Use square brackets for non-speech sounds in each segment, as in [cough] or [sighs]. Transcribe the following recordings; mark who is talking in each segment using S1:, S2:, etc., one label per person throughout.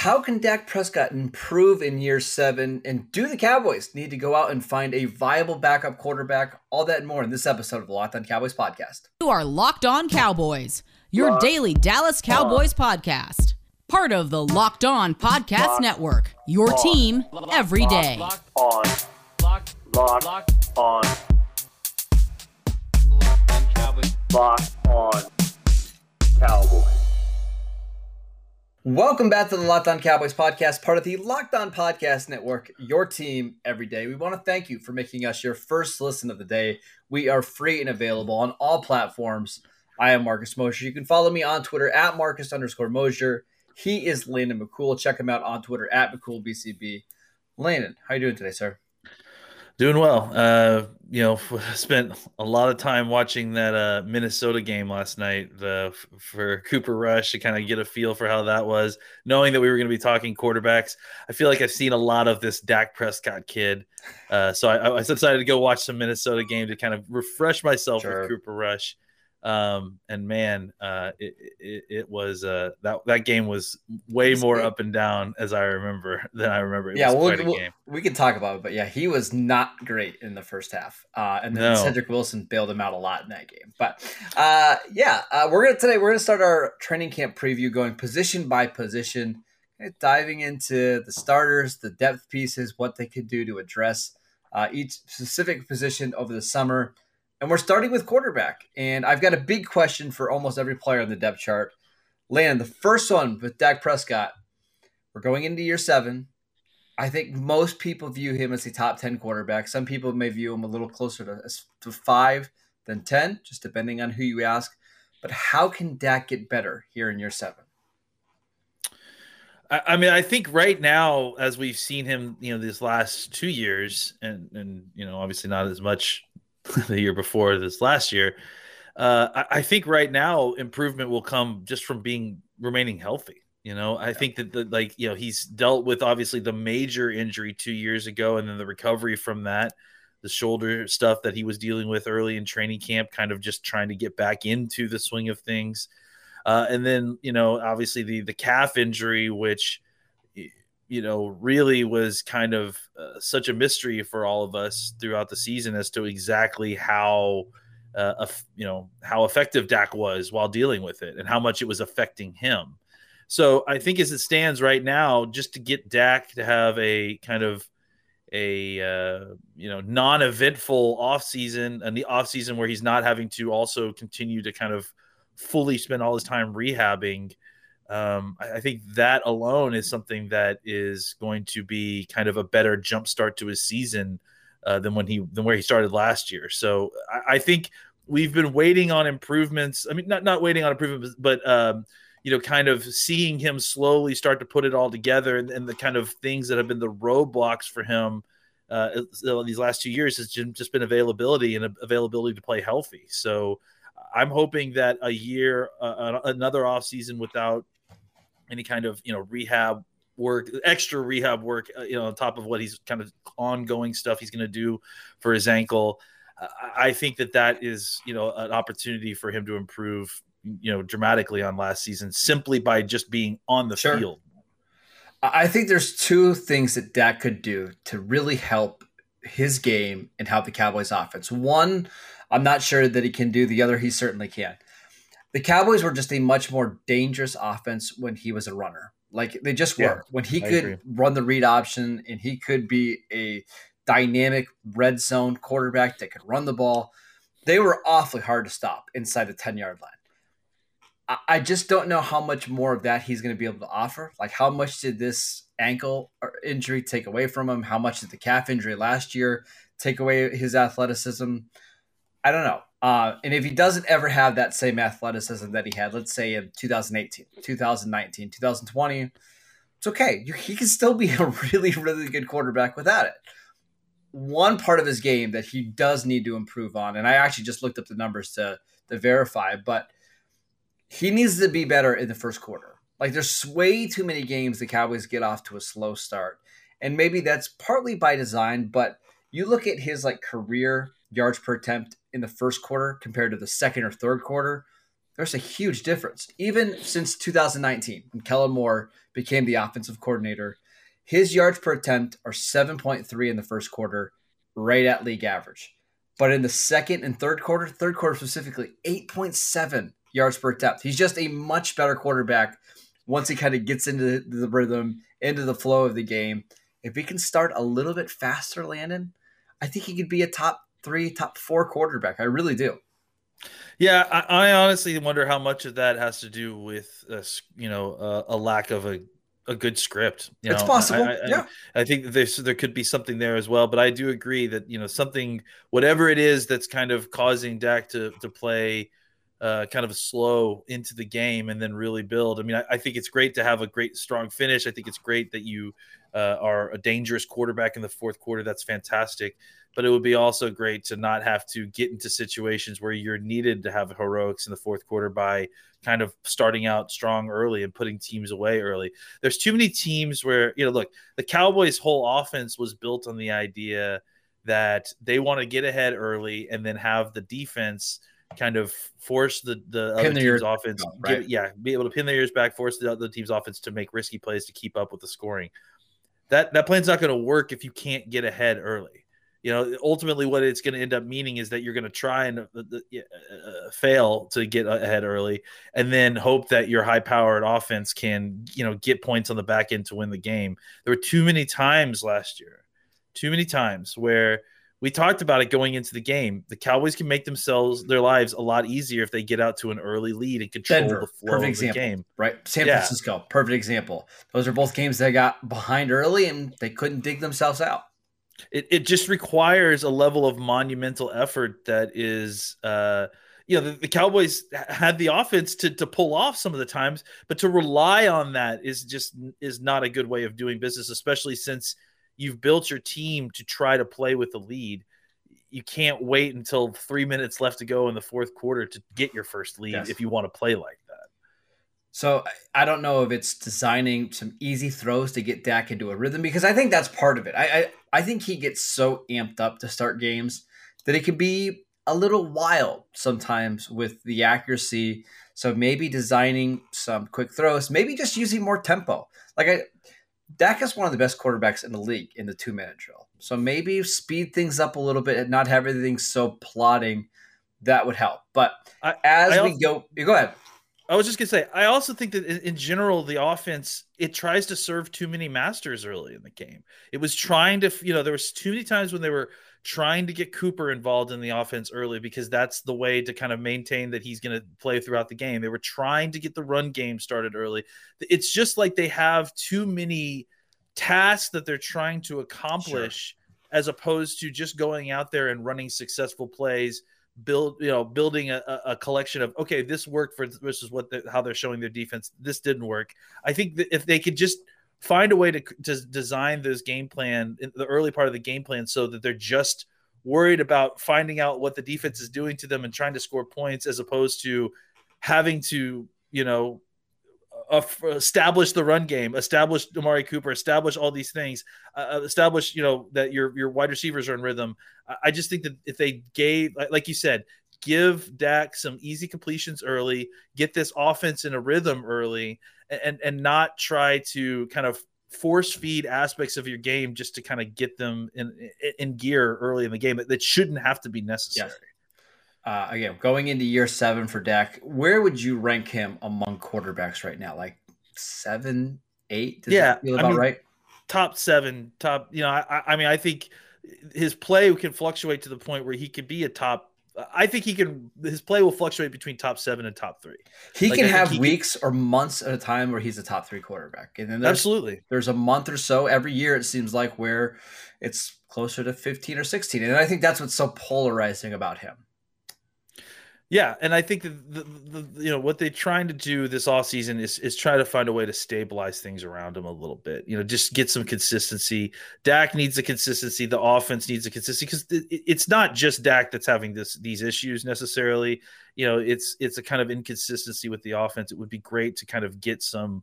S1: How can Dak Prescott improve in year seven? And do the Cowboys need to go out and find a viable backup quarterback? All that and more in this episode of the Locked On Cowboys podcast.
S2: You are Locked On Cowboys, your
S3: Locked
S2: daily Dallas Cowboys podcast. Part of the Locked On Podcast
S3: Locked
S2: Network, your
S3: On.
S2: team every day.
S4: Locked,
S3: on,
S4: locked,
S3: locked
S4: locked,
S3: on,
S4: locked on Cowboys.
S3: locked on Cowboys.
S1: Welcome back to the Locked On Cowboys podcast, part of the Locked On Podcast Network, your team every day. We want to thank you for making us your first listen of the day. We are free and available on all platforms. I am Marcus Mosher. You can follow me on Twitter at Marcus underscore Mosher. He is Landon McCool. Check him out on Twitter at McCoolBCB. Landon, how you doing today, sir?
S5: Doing well. Uh, you know, [laughs] spent a lot of time watching that uh, Minnesota game last night the, for Cooper Rush to kind of get a feel for how that was. Knowing that we were going to be talking quarterbacks, I feel like I've seen a lot of this Dak Prescott kid. Uh, so I, I decided to go watch some Minnesota game to kind of refresh myself
S1: Sure.
S5: with Cooper Rush. Um, and man, uh, it, it, it was uh, that that game was way more up and down as I remember [laughs] than I remember. It
S1: yeah,
S5: was
S1: we'll,
S5: quite a
S1: we'll-
S5: game.
S1: we can talk about it, but yeah, he was not great in the first half, uh, and then
S5: No.
S1: Cedric Wilson bailed him out a lot in that game. But uh, yeah, uh, we're gonna today we're gonna start our training camp preview, going position by position, diving into the starters, the depth pieces, what they could do to address uh, each specific position over the summer. And we're starting with quarterback, and I've got a big question for almost every player on the depth chart. Land the first one with Dak Prescott. We're going into year seven. I think most people view him as a top 10 quarterback. Some people may view him a little closer to, to five than 10, just depending on who you ask. But how can Dak get better here in year seven?
S5: I mean, I think right now, as we've seen him, you know, these last two years, and and you know, obviously not as much [laughs] the year before this last year. Uh, I, I think right now improvement will come just from being remaining healthy. You know, I think that the like you know he's dealt with obviously the major injury two years ago, and then the recovery from that, the shoulder stuff that he was dealing with early in training camp, kind of just trying to get back into the swing of things. Uh, and then you know obviously the the calf injury which you know really was kind of uh, such a mystery for all of us throughout the season as to exactly how uh, you know how effective Dak was while dealing with it and how much it was affecting him. So I think as it stands right now, just to get Dak to have a kind of a uh, you know non-eventful offseason and the offseason where he's not having to also continue to kind of fully spend all his time rehabbing um, I, I think that alone is something that is going to be kind of a better jump start to his season uh, than when he than where he started last year. So I, I think we've been waiting on improvements. I mean, not not waiting on improvements, but um, you know, kind of seeing him slowly start to put it all together, and, and the kind of things that have been the roadblocks for him uh, these last two years has just been availability and availability to play healthy. So I'm hoping that a year, uh, another offseason without any kind of you know rehab work, extra rehab work, uh, you know, on top of what he's kind of ongoing stuff he's going to do for his ankle. I- I think that that is you know an opportunity for him to improve you know dramatically on last season simply by just being on the
S1: Sure.
S5: field.
S1: I I think there's two things that Dak could do to really help his game and help the Cowboys offense. One, I'm not sure that he can do. The other, he certainly can. The Cowboys were just a much more dangerous offense when he was a runner. Like they just were.
S5: Yeah,
S1: when he
S5: I
S1: could
S5: agree.
S1: run the read option and he could be a dynamic red zone quarterback that could run the ball, they were awfully hard to stop inside the 10 yard line. I- I just don't know how much more of that he's going to be able to offer. Like, how much did this ankle or injury take away from him? How much did the calf injury last year take away his athleticism? I don't know. Uh, and if he doesn't ever have that same athleticism that he had, let's say in 2018, 2019, 2020, it's okay. He can still be [laughs] a really, really good quarterback without it. One part of his game that he does need to improve on, and I actually just looked up the numbers to to verify, but he needs to be better in the first quarter. Like there's way too many games the Cowboys get off to a slow start. And maybe that's partly by design, but you look at his like career yards per attempt in the first quarter compared to the second or third quarter, there's a huge difference. Even since 2019, when Kellen Moore became the offensive coordinator, his yards per attempt are 7.3 in the first quarter, right at league average. But in the second and third quarter, third quarter specifically, 8.7 yards per attempt. He's just a much better quarterback once he kind of gets into the rhythm, into the flow of the game. If he can start a little bit faster, Landon, I think he could be a top three, top four quarterback. I really do.
S5: Yeah, I, I honestly wonder how much of that has to do with, uh, you know, uh, a lack of a a good script. You
S1: it's
S5: know,
S1: possible.
S5: I, I,
S1: yeah,
S5: I think there's there could be something there as well. But I do agree that you know something, whatever it is that's kind of causing Dak to to play uh, kind of a slow into the game and then really build. I mean, I, I, think it's great to have a great strong finish. I think it's great that you uh, are a dangerous quarterback in the fourth quarter. That's fantastic. But it would be also great to not have to get into situations where you're needed to have heroics in the fourth quarter by kind of starting out strong early and putting teams away early. There's too many teams where, you know, look, the Cowboys' whole offense was built on the idea that they want to get ahead early and then have the defense kind of force the the other team's offense, right? give, yeah, be able to pin their ears back, force the other team's offense to make risky plays to keep up with the scoring. That that plan's not going to work if you can't get ahead early you know ultimately what it's going to end up meaning is that you're going to try and uh, uh, fail to get ahead early and then hope that your high powered offense can you know get points on the back end to win the game. There were too many times last year too many times where we talked about it going into the game. The cowboys can make themselves their lives a lot easier if they get out to an early lead and control Denver, the flow of example, the game.
S1: right? San yeah. francisco perfect example. Those are both games that got behind early and they couldn't dig themselves out
S5: it, it just requires a level of monumental effort that is uh you know the, the, cowboys had the offense to, to pull off some of the times but to rely on that is just is not a good way of doing business especially since you've built your team to try to play with the lead you can't wait until three minutes left to go in the fourth quarter to get your first lead yes. if you want to play like that
S1: so I don't know if it's designing some easy throws to get Dak into a rhythm because I think that's part of it. I, I I think he gets so amped up to start games that it can be a little wild sometimes with the accuracy. So maybe designing some quick throws, maybe just using more tempo. Like I, Dak is one of the best quarterbacks in the league in the two minute drill. So maybe speed things up a little bit and not have everything so plotting. That would help. But I, as I we also, go, go ahead.
S5: I was just gonna say, I also think that in general, the offense it tries to serve too many masters early in the game. It was trying to, you know, there was too many times when they were trying to get Cooper involved in the offense early because that's the way to kind of maintain that he's going to play throughout the game. They were trying to get the run game started early. It's just like they have too many tasks that they're trying to accomplish sure. as opposed to just going out there and running successful plays build you know building a, a collection of okay this worked for this is what the, how they're showing their defense. This didn't work. I think that if they could just find a way to, to design this game plan in the early part of the game plan so that they're just worried about finding out what the defense is doing to them and trying to score points as opposed to having to you know establish the run game, establish Amari Cooper, establish all these things, uh, uh, establish you know that your your wide receivers are in rhythm. I just think that if they gave, like you said, give Dak some easy completions early, get this offense in a rhythm early, and and not try to kind of force feed aspects of your game just to kind of get them in in gear early in the game. That shouldn't have to be necessary.
S1: Uh, again, going into year seven for Dak, where would you rank him among quarterbacks right now? Like seven, eight?
S5: Does yeah, feel about I mean, right? Top seven, top. You know, I, I mean, I think his play can fluctuate to the point where he could be a top. I think he can. His play will fluctuate between top seven and top three.
S1: He like, can have he weeks can, or months at a time where he's a top three quarterback, and then there's,
S5: absolutely
S1: there's a month or so every year. It seems like where it's closer to fifteen or sixteen, and I think that's what's so polarizing about him.
S5: Yeah, and I think that the, the, you know what they're trying to do this off season is is try to find a way to stabilize things around him a little bit. You know, just get some consistency. Dak needs a consistency. The offense needs a consistency because it, it's not just Dak that's having this these issues necessarily. You know, it's it's a kind of inconsistency with the offense. It would be great to kind of get some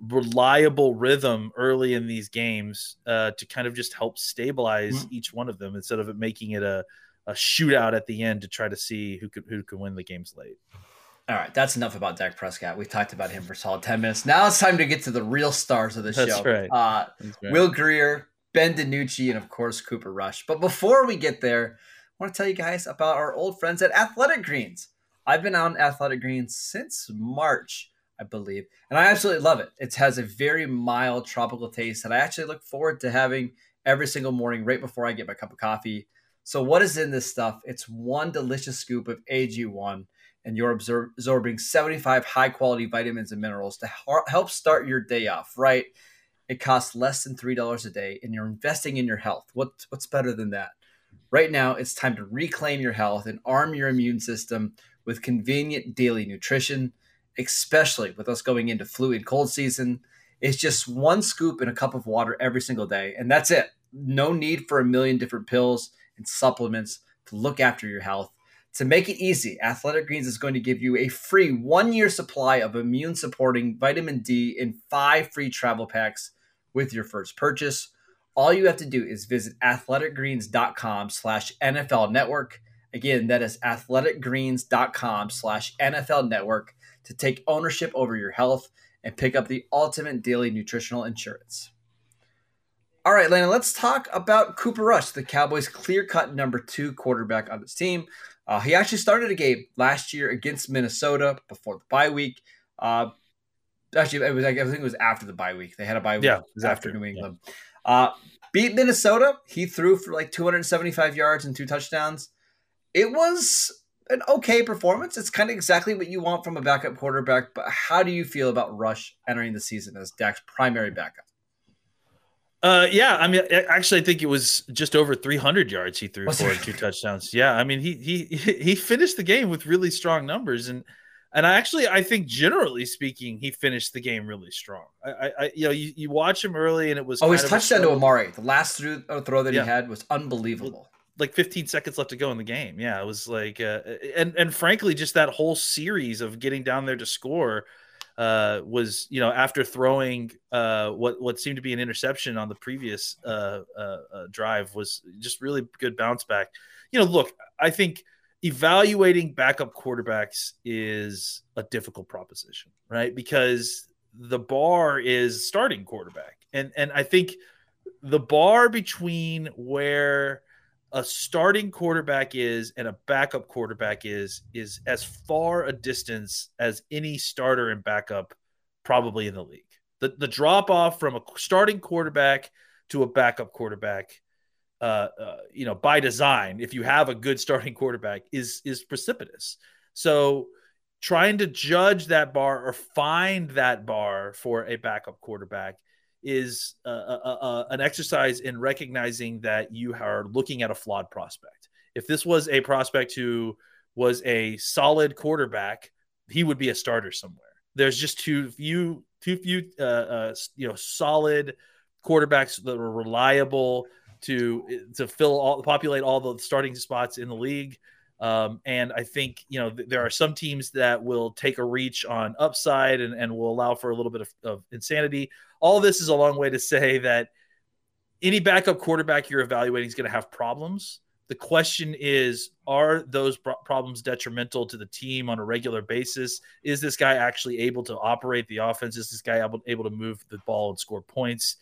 S5: reliable rhythm early in these games uh, to kind of just help stabilize mm-hmm. each one of them instead of it making it a a shootout at the end to try to see who could who could win the games late.
S1: All right, that's enough about Dak Prescott. We've talked about him for solid 10 minutes. Now it's time to get to the real stars of the show.
S5: right.
S1: Uh,
S5: That's right.
S1: Will Grier, Ben DiNucci, and of course Cooper Rush. But before we get there, I want to tell you guys about our old friends at Athletic Greens. I've been on Athletic Greens since March, I believe, and I absolutely love it. It has a very mild tropical taste that I actually look forward to having every single morning right before I get my cup of coffee. So, what is in this stuff? It's one delicious scoop of AG1, and you're absor- absorbing 75 high quality vitamins and minerals to help start your day off right. It costs less than $3 a day, and you're investing in your health. What, what's better than that? Right now, it's time to reclaim your health and arm your immune system with convenient daily nutrition, especially with us going into flu and cold season. It's just one scoop in a cup of water every single day, and that's it. No need for a million different pills and supplements to look after your health. To make it easy, Athletic Greens is going to give you a free one year supply of immune supporting vitamin D in five free travel packs with your first purchase. All you have to do is visit athleticgreens.com slash NFL network. Again, that is athleticgreens.com slash NFL network to take ownership over your health and pick up the ultimate daily nutritional insurance. All right, Lana, let's talk about Cooper Rush, the Cowboys' clear cut number two quarterback on this team. Uh, he actually started a game last year against Minnesota before the bye week. Uh, actually, it was I think it was after the bye week. They had a bye week
S5: Yeah, it was
S1: after,
S5: after,
S1: New
S5: yeah.
S1: England. Uh, beat Minnesota. He threw for like 275 yards and two touchdowns. It was an okay performance. It's kind of exactly what you want from a backup quarterback. But how do you feel about Rush entering the season as Dak's primary backup?
S5: Uh, yeah, I mean, actually, I think it was just over 300 yards he threw for two touchdowns. Yeah, I mean, he he [laughs] he finished the game with really strong numbers, and and I actually I think generally speaking, he finished the game really strong. I, I, you know, you, you watch him early, and it was
S1: Oh, his touchdown to Amari, the last through, uh, throw that
S5: Yeah.
S1: he had was unbelievable.
S5: like 15 seconds left to go in the game. Yeah, it was like, uh, and and frankly, just that whole series of getting down there to score uh, was, you know, after throwing uh, what what seemed to be an interception on the previous uh, uh, uh, drive was just really good bounce back. You know, look, I think evaluating backup quarterbacks is a difficult proposition, right? Because the bar is starting quarterback, and and I think the bar between where a starting quarterback is and a backup quarterback is is as far a distance as any starter and backup probably in the league. The the drop off from a starting quarterback to a backup quarterback uh, uh, you know by design if you have a good starting quarterback is is precipitous. So trying to judge that bar or find that bar for a backup quarterback is uh, uh, uh, an exercise in recognizing that you are looking at a flawed prospect. If this was a prospect who was a solid quarterback, he would be a starter somewhere. There's just too few, too few, uh, uh, you know, solid quarterbacks that are reliable to to fill all populate all the starting spots in the league. Um, and I think you know th- there are some teams that will take a reach on upside and, and will allow for a little bit of, of insanity. All this is a long way to say that any backup quarterback you're evaluating is going to have problems. The question is, are those pro- problems detrimental to the team on a regular basis? Is this guy actually able to operate the offense? Is this guy able, able to move the ball and score points?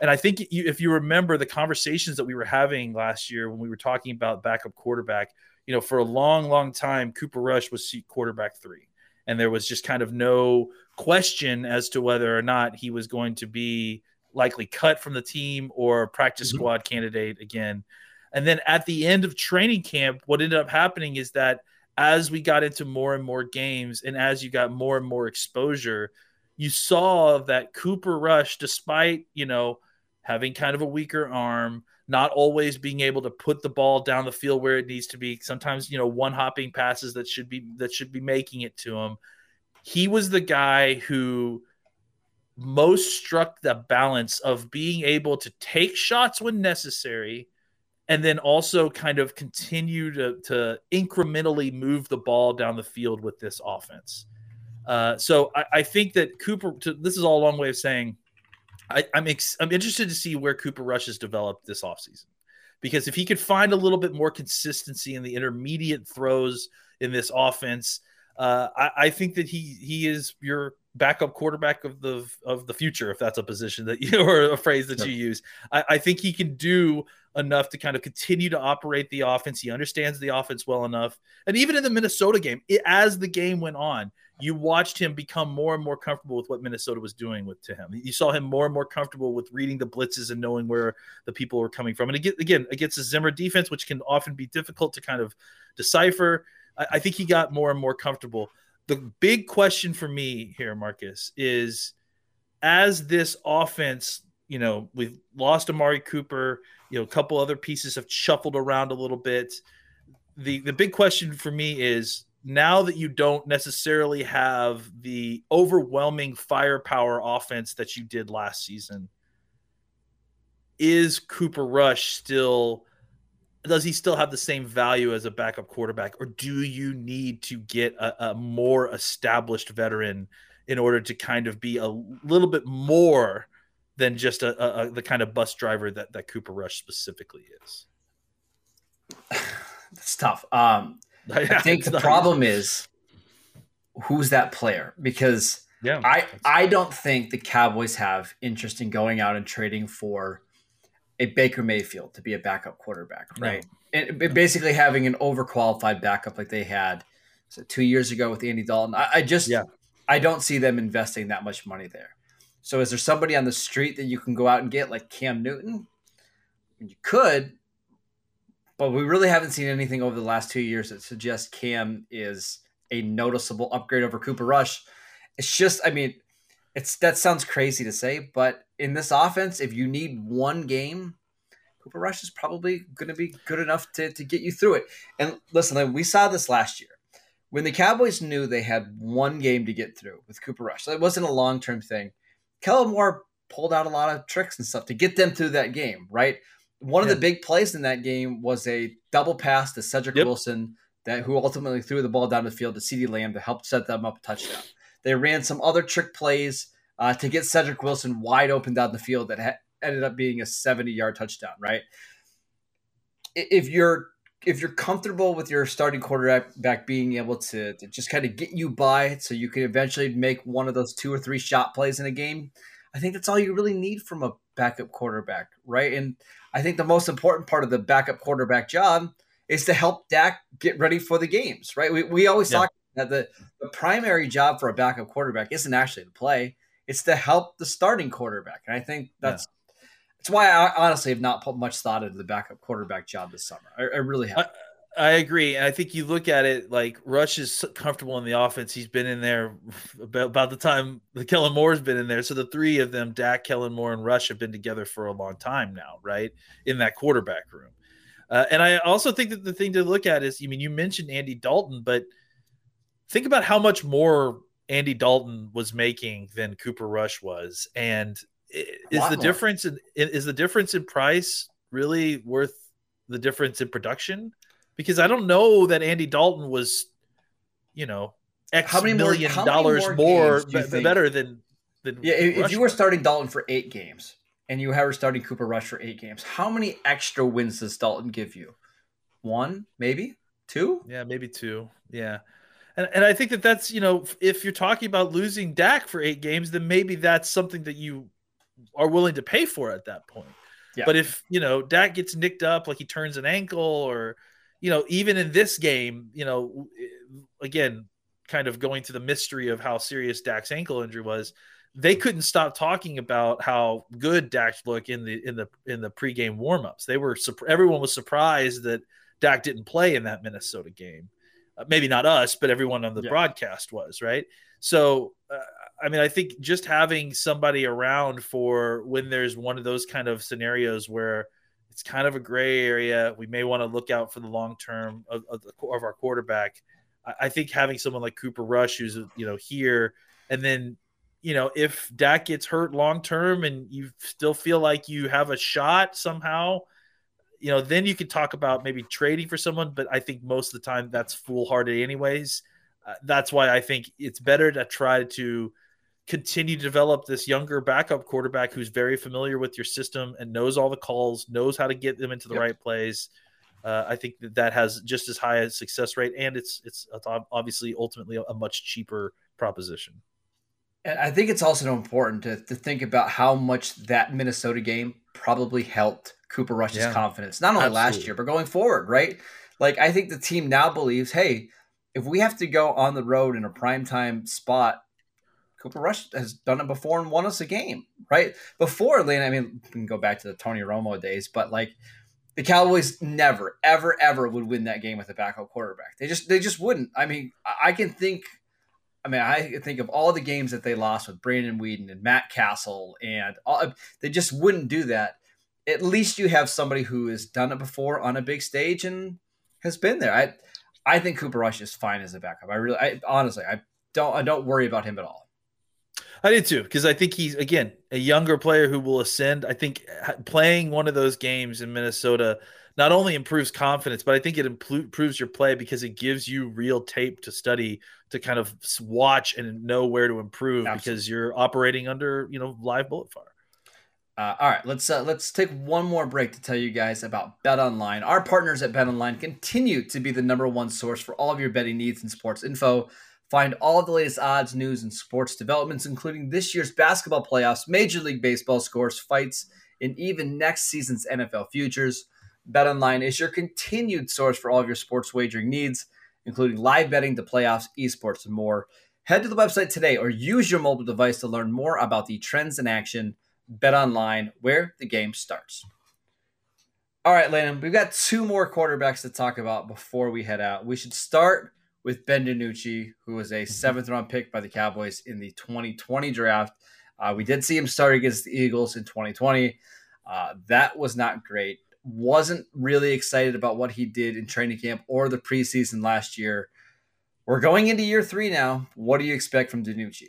S5: And I think you, if you remember the conversations that we were having last year when we were talking about backup quarterback, you know, for a long, long time, Cooper Rush was seat quarterback three. And there was just kind of no question as to whether or not he was going to be likely cut from the team or practice
S1: Mhm.
S5: squad candidate again. And then at the end of training camp, what ended up happening is that as we got into more and more games and as you got more and more exposure, you saw that Cooper Rush, despite, you know, having kind of a weaker arm, not always being able to put the ball down the field where it needs to be. Sometimes, you know, one hopping passes that should be that should be making it to him. He was the guy who most struck the balance of being able to take shots when necessary and then also kind of continue to, to incrementally move the ball down the field with this offense. Uh, so I, I think that Cooper, to, this is all a long way of saying I, I'm ex- I'm interested to see where Cooper Rush has developed this offseason. Because if he could find a little bit more consistency in the intermediate throws in this offense, Uh, I, I think that he he is your backup quarterback of the of the future, if that's a position that [laughs] you or a phrase that you use. I, I think he can do enough to kind of continue to operate the offense. He understands the offense well enough, and even in the Minnesota game, it, as the game went on, you watched him become more and more comfortable with what Minnesota was doing with to him. You saw him more and more comfortable with reading the blitzes and knowing where the people were coming from. And again, again against the Zimmer defense, which can often be difficult to kind of decipher, I, I think he got more and more comfortable. The big question for me here, Marcus, is as this offense, you know, we've lost Amari Cooper, you know, a couple other pieces have shuffled around a little bit. The the big question for me is now that you don't necessarily have the overwhelming firepower offense that you did last season, is Cooper Rush still does he still have the same value as a backup quarterback or do you need to get a, a more established veteran in order to kind of be a little bit more than just a, a, the kind of bus driver that, that Cooper Rush specifically is. [sighs]
S1: That's tough. Um, [laughs] I think the problem is who's that player because
S5: yeah,
S1: I I don't think the Cowboys have interest in going out and trading for a Baker Mayfield to be a backup quarterback,
S5: No.
S1: right? And b- basically having an overqualified backup like they had so two years ago with Andy Dalton. I, I just
S5: Yeah.
S1: I don't see them investing that much money there. So is there somebody on the street that you can go out and get like Cam Newton? You could, but we really haven't seen anything over the last two years that suggests Cam is a noticeable upgrade over Cooper Rush. It's just, I mean, it's that sounds crazy to say, but in this offense, if you need one game, Cooper Rush is probably going to be good enough to, to get you through it. And listen, we saw this last year when the Cowboys knew they had one game to get through with Cooper Rush. So it wasn't a long term thing. Kellen Moore pulled out a lot of tricks and stuff to get them through that game, right? One of the big plays in that game was a double pass to Cedric
S5: Yep.
S1: Wilson that who ultimately threw the ball down the field to CeeDee Lamb to help set them up a touchdown. They ran some other trick plays uh, to get Cedric Wilson wide open down the field that ha- ended up being a 70 yard touchdown, right? If you're if you're comfortable with your starting quarterback back being able to, to just kind of get you by so you can eventually make one of those two or three shot plays in a game, I think that's all you really need from a backup quarterback, right? And I think the most important part of the backup quarterback job is to help Dak get ready for the games, right? We, we always
S5: Yeah.
S1: talk that the, the primary job for a backup quarterback isn't actually to play, it's to help the starting quarterback. And I think that's that's why I honestly have not put much thought into the backup quarterback job this summer. I, I really have.
S5: I agree. And I think you look at it like Rush is comfortable in the offense. He's been in there [laughs] about, about the time the Kellen Moore's been in there. So the three of them, Dak, Kellen Moore, and Rush, have been together for a long time now, right? In that quarterback room. Uh, and I also think that the thing to look at is, I mean, you mentioned Andy Dalton, but think about how much more Andy Dalton was making than Cooper Rush was. And is the
S1: more.
S5: difference in is the difference in price really worth the difference in production? Because I don't know that Andy Dalton was, you know, X
S1: How many more-
S5: million
S1: many
S5: dollars
S1: more
S5: more,
S1: do you
S5: be-
S1: think-
S5: better than than
S1: Yeah, if, if you were starting Dalton for eight games and you were starting Cooper Rush for eight games, how many extra wins does Dalton give you? One, maybe two.
S5: Yeah, maybe two. Yeah. And, and I think that that's, you know, if you're talking about losing Dak for eight games, then maybe that's something that you are willing to pay for at that point.
S1: Yeah.
S5: But if, you know, Dak gets nicked up, like he turns an ankle or, you know, even in this game, you know, again, kind of going to the mystery of how serious Dak's ankle injury was, they couldn't stop talking about how good Dak looked in the in the in the pregame warmups. They were everyone was surprised that Dak didn't play in that Minnesota game. Uh, maybe not us, but everyone on the
S1: Yeah.
S5: broadcast was right. So, uh, I mean, I think just having somebody around for when there's one of those kind of scenarios where it's kind of a gray area, we may want to look out for the long term of, of, of our quarterback. I, I think having someone like Cooper Rush, who's you know here, and then you know if Dak gets hurt long term and you still feel like you have a shot somehow, you know, then you could talk about maybe trading for someone. But I think most of the time that's foolhardy, anyways. Uh, that's why I think it's better to try to continue to develop this younger backup quarterback who's very familiar with your system and knows all the calls, knows how to get them into the
S1: Yep.
S5: right plays. uh, I think that that has just as high a success rate, and it's it's obviously ultimately a much cheaper proposition.
S1: And I think it's also important to, to think about how much that Minnesota game probably helped Cooper Rush's
S5: Yeah.
S1: confidence, not only last year, but going forward, right? Like, I think the team now believes, hey, if we have to go on the road in a primetime spot, Cooper Rush has done it before and won us a game, right? Before, Lane, I mean, we can go back to the Tony Romo days, but like the Cowboys never, ever, ever would win that game with a backup quarterback. They just, they just wouldn't. I mean, I- can think I mean, I think of all the games that they lost with Brandon Weeden and Matt Cassel, and all, uh, they just wouldn't do that. At least you have somebody who has done it before on a big stage and has been there. I, I think Cooper Rush is fine as a backup. I really, I honestly, I don't, I don't worry about him at all.
S5: I did too, because I think he's again a younger player who will ascend. I think playing one of those games in Minnesota not only improves confidence, but I think it improves your play because it gives you real tape to study to kind of watch and know where to improve
S1: Absolutely.
S5: because you're operating under you know live bullet fire.
S1: Uh, all right, let's uh, let's take one more break to tell you guys about Bet Online. Our partners at Bet Online continue to be the number one source for all of your betting needs and sports info. Find all the latest odds, news, and sports developments, including this year's basketball playoffs, Major League Baseball scores, fights, and even next season's NFL futures. BetOnline is your continued source for all of your sports wagering needs, including live betting, the playoffs, esports, and more. Head to the website today or use your mobile device to learn more about the trends in action. BetOnline, where the game starts. All right, Landon, we've got two more quarterbacks to talk about before we head out. We should start with Ben DiNucci, who was a seventh round pick by the Cowboys in the 2020 draft. Uh, we did see him start against the Eagles in 2020. Uh, that was not great. Wasn't really excited about what he did in training camp or the preseason last year. We're going into year three now. What do you expect from DiNucci?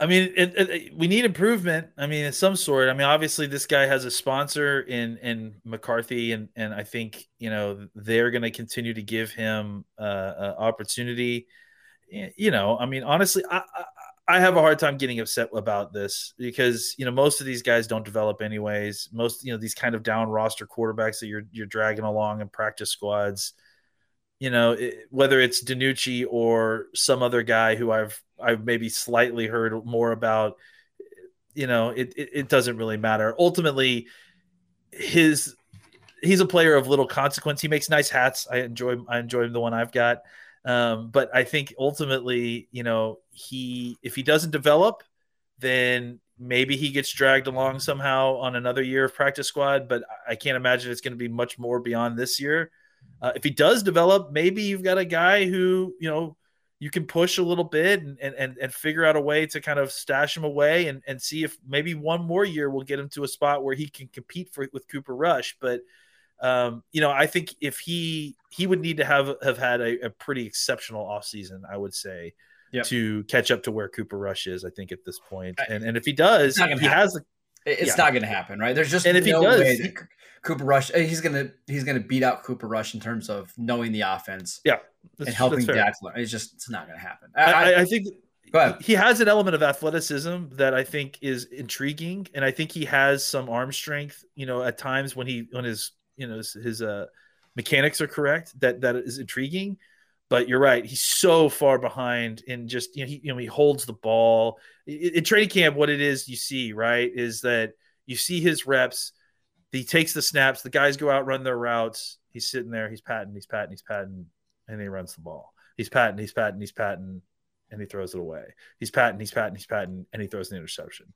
S5: I mean, it, it, we need improvement. I mean, in some sort. I mean, obviously, this guy has a sponsor in in McCarthy, and and I think you know they're going to continue to give him uh, uh, opportunity. You know, I mean, honestly, I, I I have a hard time getting upset about this because you know most of these guys don't develop anyways. Most you know these kind of down roster quarterbacks that you're you're dragging along in practice squads. You know, it, whether it's DiNucci or some other guy who I've I've maybe slightly heard more about. You know, it, it it doesn't really matter. Ultimately, his he's a player of little consequence. He makes nice hats. I enjoy I enjoy the one I've got. Um, but I think ultimately, you know, he if he doesn't develop, then maybe he gets dragged along somehow on another year of practice squad. But I can't imagine it's going to be much more beyond this year. Uh, if he does develop, maybe you've got a guy who you know you can push a little bit and and and figure out a way to kind of stash him away and and see if maybe one more year will get him to a spot where he can compete for with Cooper Rush. But um, you know, I think if he he would need to have have had a, a pretty exceptional offseason, I would say,
S1: Yep.
S5: to catch up to where Cooper Rush is. I think at this point, and and if he does, he
S1: happen.
S5: has the
S1: It's
S5: Yeah.
S1: not going to happen, right? There's just
S5: And if he
S1: no
S5: does-
S1: way that Cooper Rush. uh, He's gonna he's gonna beat out Cooper Rush in terms of knowing the offense
S5: yeah,
S1: and helping. Dak learn. It's just it's not going to happen. I,
S5: I,
S1: I,
S5: think he has an element of athleticism that I think is intriguing, and I think he has some arm strength. You know, at times when he when his you know his, his uh, mechanics are correct, that that is intriguing. But you're right; he's so far behind in just you know he you know he holds the ball in, in training camp. What it is you see right is that you see his reps. He takes the snaps. The guys go out run their routes. He's sitting there. He's patting. He's patting. He's patting, and he runs the ball. He's patting. He's patting. He's patting and he throws it away. He's patting, he's patting, he's patting, and he throws the interception.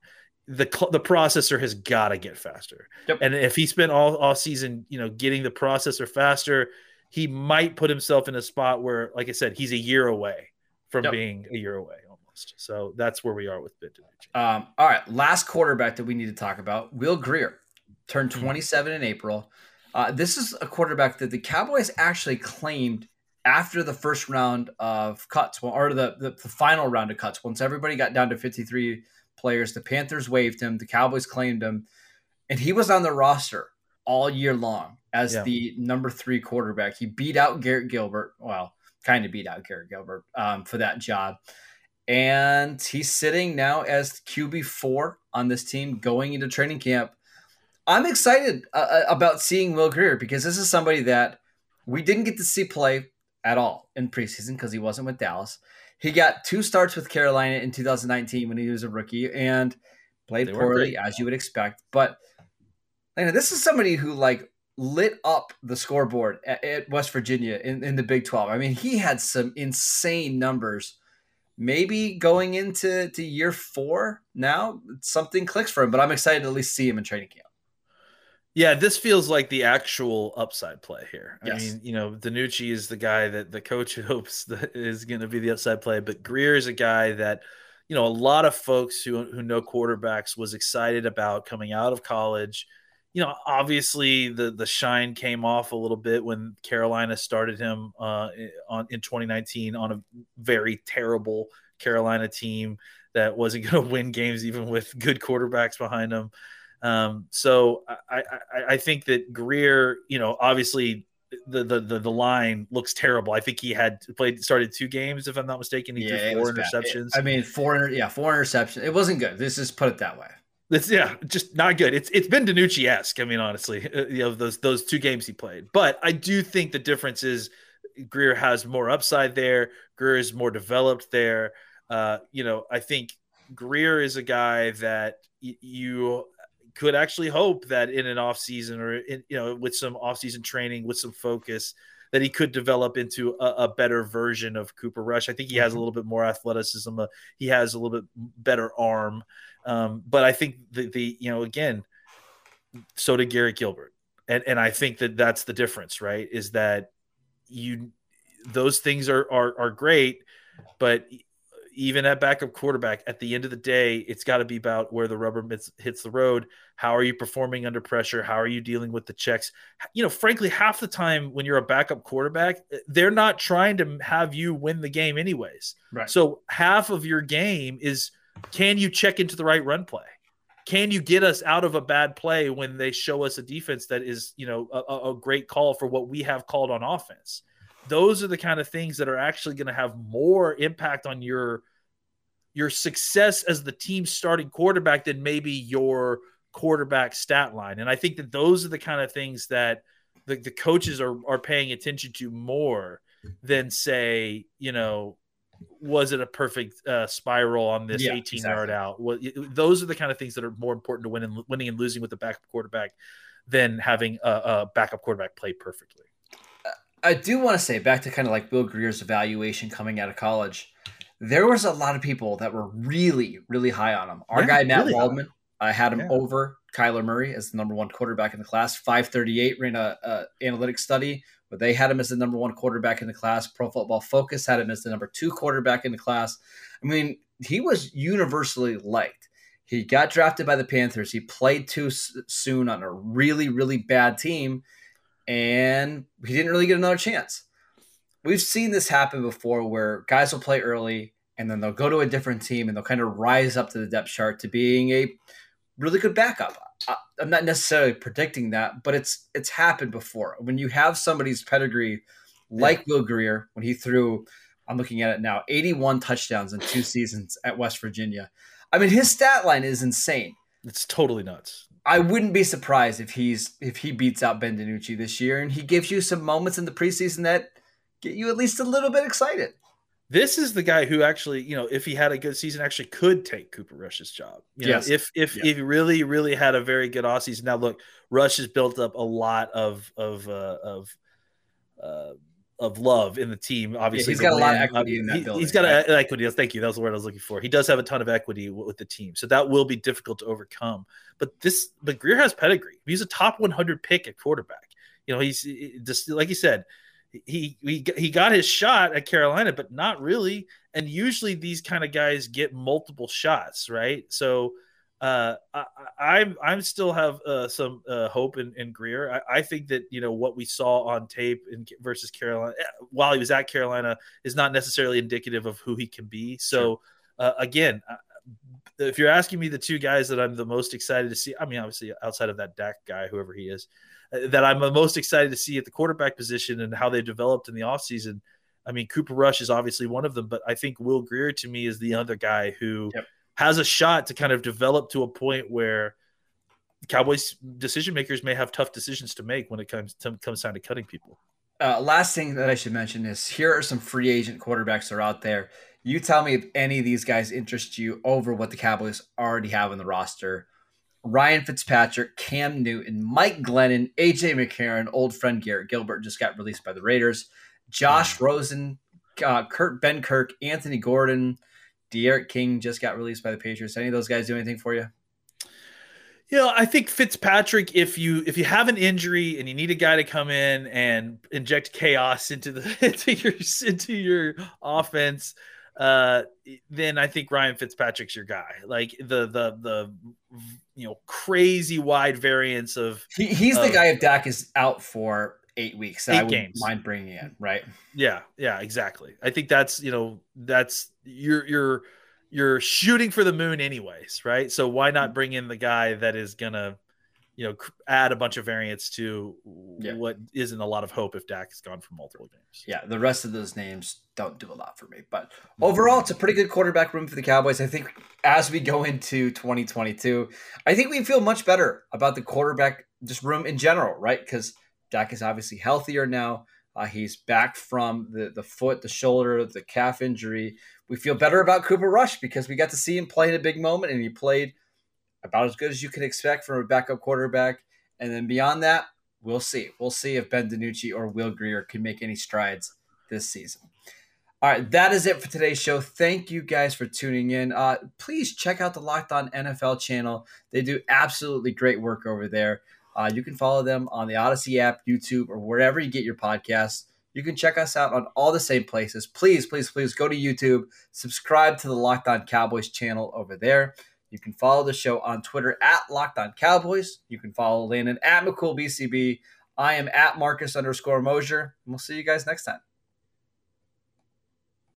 S5: The the processor has got to get faster.
S1: Yep.
S5: And if he spent all all season, you know, getting the processor faster, he might put himself in a spot where, like I said, he's a year away from
S1: Yep.
S5: being a year away almost. So that's where we are with Bid
S1: Um, all right, last quarterback that we need to talk about, Will Grier, turned
S5: Hmm.
S1: 27 in April. Uh, this is a quarterback that the Cowboys actually claimed after the first round of cuts, well, or the, the, the final round of cuts. Once everybody got down to 53 players, the Panthers waived him, the Cowboys claimed him, and he was on the roster all year long as
S5: Yeah.
S1: the number three quarterback. He beat out Garrett Gilbert. Well, kind of beat out Garrett Gilbert um, for that job and he's sitting now as QB four on this team going into training camp. I'm excited uh, uh, about seeing Will Grier because this is somebody that we didn't get to see play at all in preseason because he wasn't with Dallas. He got two starts with Carolina in 2019 when he was a rookie and played poorly
S5: great.
S1: as you would expect. But you know, this is somebody who like lit up the scoreboard at, at West Virginia in, in the Big 12. I mean, he had some insane numbers. Maybe going into to year four now, something clicks for him. But I'm excited to at least see him in training camp.
S5: Yeah, this feels like the actual upside play here. I mean, you know, DiNucci is the guy that the coach [laughs] hopes that is going to be the upside play, but Grier is a guy that, you know, a lot of folks who who know quarterbacks was excited about coming out of college. You know, obviously the the shine came off a little bit when Carolina started him uh, on in 2019 on a very terrible Carolina team that wasn't [laughs] going to win games even with good quarterbacks behind them. Um, so I, I, I think that Grier, you know, obviously the, the the the line looks terrible. I think he had played started two games, if I'm not mistaken. He
S1: it
S5: threw four interceptions.
S1: I mean, four, yeah, four interceptions. It wasn't good. Let's just put it that way.
S5: It's yeah, just not good. It's it's been DiNucci esque. I mean, honestly, uh, you know those those two games he played. But I do think the difference is Grier has more upside there. Grier is more developed there. Uh, you know, I think Grier is a guy that y- you could actually hope that in an off season or in, you know with some off season training with some focus that he could develop into a, a better version of Cooper Rush. I think he has a little bit more athleticism. Uh, he has a little bit better arm. Um, but I think the, the you know again, so did Garrett Gilbert, and and I think that that's the difference, right? Is that you those things are are are great, but even at backup quarterback, at the end of the day, it's got to be about where the rubber hits, hits the road. How are you performing under pressure? How are you dealing with the checks? You know, frankly, half the time when you're a backup quarterback, eh, they're not trying to have you win the game anyways.
S1: Right.
S5: So half of your game is can you check into the right run play? Can you get us out of a bad play when they show us a defense that is, you know, a, a great call for what we have called on offense? Those are the kind of things that are actually going to have more impact on your your success as the team's starting quarterback than maybe your quarterback stat line. And I think that those are the kind of things that the, the coaches are are paying attention to more than say, you know, was it a perfect uh, spiral on this
S1: Yeah,
S5: 18 yard
S1: exactly.
S5: out? Well, those are the kind of things that are more important to win and winning and losing with the backup quarterback than having a, a backup quarterback play perfectly.
S1: I do want to say back to kind of like Will Grier's evaluation coming out of college. There was a lot of people that were really, really high on him. Our
S5: Yeah,
S1: guy Matt
S5: really.
S1: Waldman, I had him
S5: Yeah.
S1: over Kyler Murray as the number one quarterback in the class. Five thirty eight ran a, a analytics study where they had him as the number one quarterback in the class. Pro Football Focus had him as the number two quarterback in the class. I mean, he was universally liked. He got drafted by the Panthers. He played too s- soon on a really, really bad team, and he didn't really get another chance. We've seen this happen before where guys will play early and then they'll go to a different team and they'll kind of rise up to the depth chart to being a really good backup. I- I'm not necessarily predicting that, but it's it's happened before. When you have somebody's pedigree like Will Grier, when he threw, I'm looking at it now, 81 touchdowns in two seasons at West Virginia. I mean, his stat line is insane.
S5: It's totally nuts.
S1: I wouldn't be surprised if he's if he beats out Ben DiNucci this year and he gives you some moments in the preseason that get you at least a little bit excited.
S5: This is the guy who actually, you know, if he had a good season, actually could take Cooper Rush's job. You know,
S1: Yes.
S5: if if
S1: Yeah.
S5: if he really really had a very good offseason. Now look, Rush has built up a lot of of uh, of uh, of love in the team. Obviously,
S1: he's got a lot of
S5: win- uh,
S1: equity in that
S5: he,
S1: building,
S5: He's got
S1: right?
S5: a, equity. Thank you. That was the word I was looking for. He does have a ton of equity w- with the team, so that will be difficult to overcome. But this, but Grier has pedigree. He's a top 100 pick at quarterback. You know, he's just like you said. He he he got his shot at Carolina, but not really. And usually these kind of guys get multiple shots, right? So uh, I, I'm I'm still have uh, some uh, hope in, in Grier. I, I think that you know what we saw on tape in versus Carolina eh, while he was at Carolina is not necessarily indicative of who he can be. So uh, again, uh, if you're asking me the two guys that I'm the most excited to see, I mean obviously outside of that Dak guy, whoever he is, uh, that I'm the most excited to see at the quarterback position and how they developed in the offseason. I mean, Cooper Rush is obviously one of them, but I think Will Grier to me is the other guy who
S1: Yep.
S5: Has a shot to kind of develop to a point where Cowboys decision makers may have tough decisions to make when it comes to, comes down to cutting people.
S1: Uh, last thing that I should mention is here are some free agent quarterbacks that are out there. You tell me if any of these guys interest you over what the Cowboys already have on the roster. Ryan Fitzpatrick, Cam Newton, Mike Glennon, AJ McCarron, old friend Garrett Gilbert just got released by the Raiders. Josh Rosen, uh, Kurt Ben Kirk, Anthony Gordon, D'Eriq King just got released by the Patriots. Any of those guys do anything for you?
S5: You know, I think Fitzpatrick, if you if you have an injury and you need a guy to come in and inject chaos into the [laughs] into your into your offense, uh, then I think Ryan Fitzpatrick's your guy. Like the the the you know crazy wide variance of
S1: He, he's the guy if Dak is out for eight weeks. that I
S5: Eight
S1: would
S5: games.
S1: mind bringing in, right?
S5: Yeah, yeah, exactly. I think that's you know that's you're you're you're shooting for the moon anyways, right? So why not mm. bring in the guy that is gonna you know add a bunch of variants to
S1: Yeah.
S5: what isn't a lot of hope if Dak has gone for multiple games.
S1: Yeah, the rest of those names don't do a lot for me. But mm. overall, it's a pretty good quarterback room for the Cowboys. I think as we go into 2022, I think we feel much better about the quarterback just room in general, right? Because Dak is obviously healthier now. Uh, he's back from the, the foot, the shoulder, the calf injury. We feel better about Cooper Rush because we got to see him play in a big moment and he played about as good as you can expect from a backup quarterback. And then beyond that, we'll see. We'll see if Ben DiNucci or Will Grier can make any strides this season. All right, that is it for today's show. Thank you guys for tuning in. Uh, please check out the Locked On NFL channel. They do absolutely great work over there. Uh, you can follow them on the Odyssey app, YouTube, or wherever you get your podcasts. You can check us out on all the same places. Please, please, please go to YouTube, subscribe to the Locked On Cowboys channel over there. You can follow the show on Twitter at Locked On Cowboys. You can follow Landon at McCoolBCB. I am at Marcus underscore Mosher. And we'll see you guys next time.